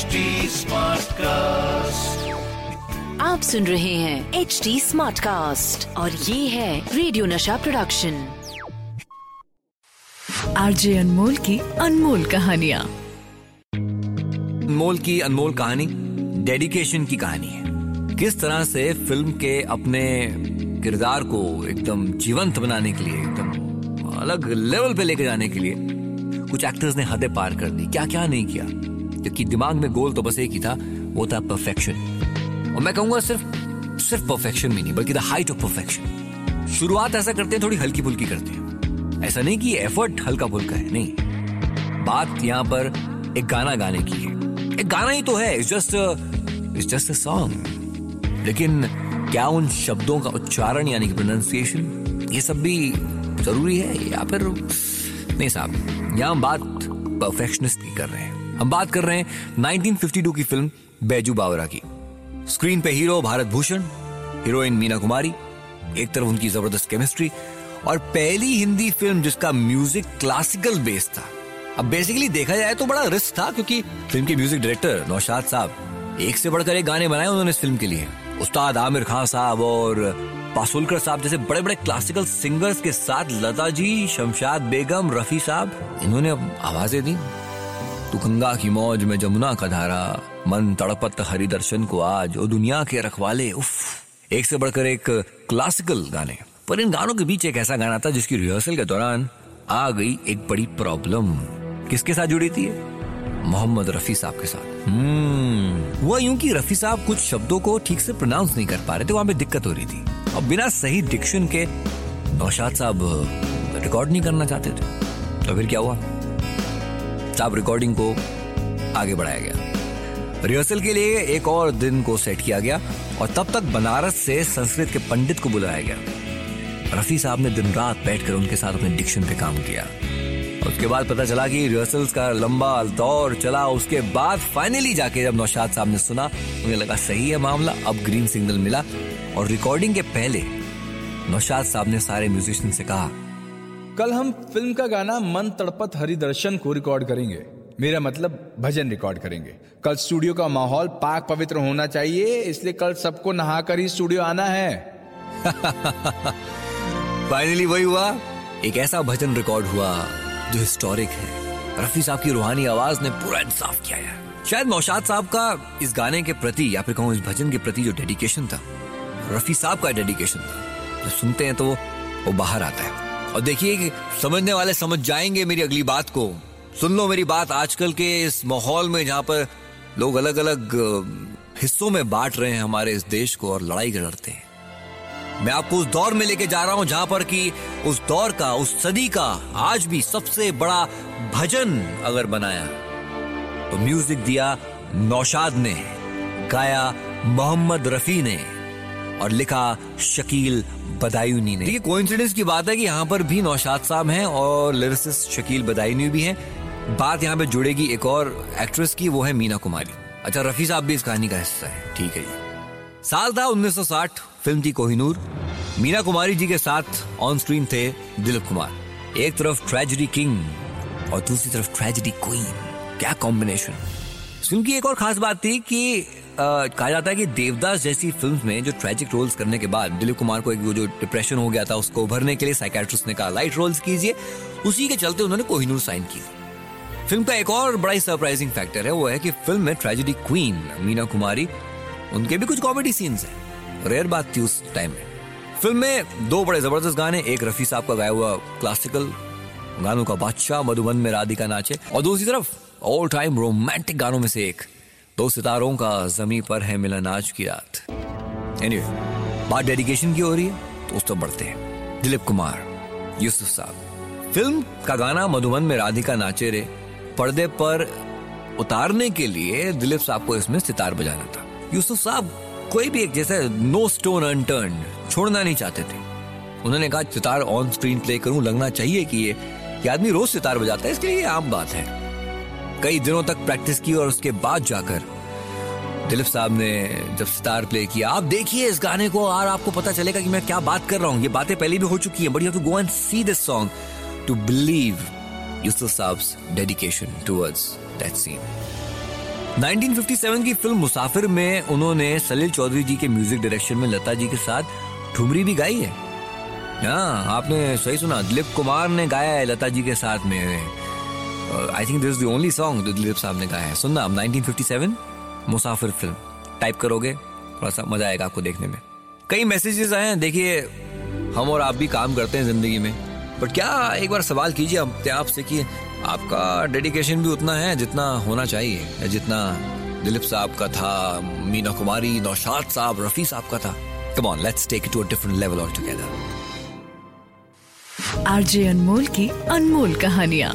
HD Smartcast. आप सुन रहे हैं एच डी स्मार्ट कास्ट और ये है रेडियो नशा प्रोडक्शन आरजे अनमोल की अनमोल कहानिया। अनमोल की अनमोल कहानी डेडिकेशन की कहानी है। किस तरह से फ़िल्म के अपने किरदार को एकदम जीवंत बनाने के लिए एकदम अलग लेवल पे लेके जाने के लिए कुछ एक्टर्स ने हदें पार कर दी क्या क्या नहीं किया? क्योंकि दिमाग में गोल तो बस एक ही था, वो था परफेक्शन और मैं कहूँगा सिर्फ़ सिर्फ़ परफेक्शन भी नहीं, बल्कि द हाइट ऑफ़ परफेक्शन शुरुआत ऐसा करते हैं, थोड़ी हल्की फुल्की करते हैं. ऐसा नहीं कि एफर्ट हल्का फुल्का है, नहीं. बात यहाँ पर एक गाना गाने की है. एक गाना ही तो है it's just it's just a song लेकिन क्या उन शब्दों का उच्चारण, यानी कि प्रोनाउंसिएशन ये सब भी ज़रूरी है? या फिर, नहीं साहब, यहाँ बात परफेक्शनिस्ट की कर रहे हैं. हम बात कर रहे हैं 1952 की फ़िल्म बैजू बावरा की। स्क्रीन पे हीरो भारत भूषण, हीरोइन मीना कुमारी, एक तरफ़ उनकी ज़बरदस्त केमिस्ट्री और पहली हिंदी फ़िल्म जिसका म्यूज़िक क्लासिकल बेस था। अब बेसिकली देखा जाए तो बड़ा रिस्क था क्योंकि फ़िल्म के म्यूज़िक डायरेक्टर नौशाद साहब एक से बढ़कर एक गाने बनाए उन्होंने इस फ़िल्म के लिए। उस्ताद आमिर खान साहब और पासुलकर साहब जैसे बड़े बड़े क्लासिकल सिंगर्स के साथ लता जी, शमशाद बेगम, रफी साहब, इन्होंने आवाज़ें दी। तू गंगा की मौज में जमुना का धारा। मन तड़पत हरि दर्शन को आज और दुनिया के रखवाले, उफ। एक से बढ़कर एक क्लासिकल गाने। पर इन गानों के बीच एक ऐसा गाना था जिसकी रिहर्सल के दौरान आ गई एक बड़ी प्रॉब्लम किसके साथ जुड़ी थी मोहम्मद रफी साहब के साथ। हम्म हुआ यूँ कि रफी साहब कुछ शब्दों को ठीक से प्रोनाउंस नहीं कर पा रहे थे, वहाँ पे दिक्कत हो रही थी। और बिना सही डिक्शन के नौशाद साहब रिकॉर्ड नहीं करना चाहते थे। तो फिर क्या हुआ? साहब रिकॉर्डिंग को आगे बढ़ाया गया। रिहर्सल के लिए एक और दिन को सेट किया गया और तब तक बनारस से संस्कृत के पंडित को बुलाया गया। रफी साहब ने दिन रात बैठकर उनके साथ अपने डिक्शन पे काम किया। उसके बाद पता चला कि रिहर्सल्स का लंबा दौर चला। उसके बाद फाइनली जाके जब नौशाद साहब ने सुना, उन्हें लगा, सही है मामला। अब ग्रीन सिग्नल मिला और रिकॉर्डिंग के पहले नौशाद साहब ने सारे म्यूजिशियन से कहा कल हम फ़िल्म का गाना मन तड़पत हरि दर्शन को रिकॉर्ड करेंगे। मेरा मतलब भजन रिकॉर्ड करेंगे। कल स्टूडियो का माहौल पाक पवित्र होना चाहिए, इसलिए कल सबको नहाकर ही स्टूडियो आना है। फाइनली वही हुआ। एक ऐसा भजन रिकॉर्ड हुआ, जो हिस्टोरिक है। रफी साहब की रूहानी आवाज़ ने पूरा इंसाफ किया है। शायद नौशाद साहब का इस गाने के प्रति, या फिर कहूँ इस भजन के प्रति जो डेडिकेशन था, रफी साहब का डेडिकेशन था। जो सुनते हैं तो वो बाहर आता है। और देखिए कि समझने वाले समझ जाएँगे मेरी अगली बात को। सुन लो मेरी बात, आजकल के इस माहौल में जहाँ पर लोग अलग अलग हिस्सों में बांट रहे हैं हमारे इस देश को और लड़ाई लड़ते हैं। मैं आपको उस दौर में लेके जा रहा हूँ जहाँ पर कि उस दौर का, उस सदी का आज भी सबसे बड़ा भजन अगर बनाया तो म्यूज़िक दिया नौशाद ने, गाया मोहम्मद रफी ने। और लिखा शकील बदायूनी ने। देखिए कोइंसिडेंस की बात है कि यहाँ पर भी नौशाद साहब हैं और लिरिसिस्ट शकील बदायूनी भी हैं। बात यहाँ पे जुड़ेगी एक और एक्ट्रेस की, वो है मीना कुमारी। अच्छा रफी साहब भी इस कहानी का हिस्सा है। ठीक है जी। साल था 1960 फ़िल्म थी कोहिनूर। मीना कुमारी जी के साथ ऑन स्क्रीन थे दिलीप कुमार। एक तरफ़ ट्रेजिडी किंग और दूसरी तरफ़ ट्रेजिडी क्वीन क्या कॉम्बिनेशन फ़िल्म की एक और खास बात थी कि कहा जाता है कि देवदास जैसी फ़िल्म में जो ट्रेजिक रोल्स करने के बाद दिलीप कुमार को एक जो डिप्रेशन हो गया था, उसको उभरने के लिए साइकेट्रिस्ट ने कहा लाइट रोल्स कीजिए। उसी के चलते उन्होंने कोहिनूर साइन की। फ़िल्म का एक और बड़ा ही सरप्राइजिंग फैक्टर है, वो है कि फ़िल्म में ट्रेजिडी क्वीन मीना कुमारी, उनके भी कुछ कॉमेडी सीन्स हैं। रेयर बात थी उस टाइम में। फ़िल्म में दो बड़े ज़बरदस्त गाने, एक रफी साहब का गाया हुआ क्लासिकल गानों का बादशाह, मधुबन में राधिका नाचे, और दूसरी तरफ़ ऑल टाइम रोमांटिक गानों में से एक दो सितारों का जमी पर है मिलन आज की रात। Anyway, बात डेडिकेशन की हो रही है तो उस तो बढ़ते हैं। दिलीप कुमार यूसुफ साहब। फ़िल्म का गाना मधुबन में राधिका नाचे रे। पर्दे पर उतारने के लिए दिलीप साहब को इसमें सितार बजाना था। यूसुफ साहब कोई भी एक जैसे नो स्टोन अनटर्न छोड़ना नहीं चाहते थे। उन्होंने कहा सितार ऑन स्क्रीन प्ले करूँ लगना चाहिए कि ये आदमी रोज सितार बजाता है इसके लिए आम बात है। कई दिनों तक प्रैक्टिस की और उसके बाद जाकर। दिलीप साहब ने जब सितार प्ले किया, आप देखिए इस गाने को और आपको पता चलेगा कि मैं क्या बात कर रहा हूँ। ये बातें पहले भी हो चुकी हैं। But you to go and see this song to believe Yusuf Sahab's dedication towards that scene 1957 की फ़िल्म मुसाफिर में उन्होंने सलील चौधरी जी के म्यूज़िक डायरेक्शन में लता जी के साथ ठुमरी भी गाई है। हाँ आपने सही सुना, दिलीप कुमार ने गाया है लता जी के साथ में। I think this the only song जो दिलीप साहब ने गाया है सुनना अब 1957 मुसाफिर फ़िल्म टाइप करोगे थोड़ा सा मज़ा आएगा आपको देखने में कई मैसेजेस आए हैं देखिए हम और आप भी काम करते हैं ज़िंदगी में बट क्या एक बार सवाल कीजिए अपने आप से कि आपका डेडिकेशन भी उतना है जितना होना चाहिए जितना दिलीप साहब का था मीना कुमारी नौशाद साहब रफी साहब का था come on let's take it to a different level altogether RJ Anmol की अनमोल कहानियाँ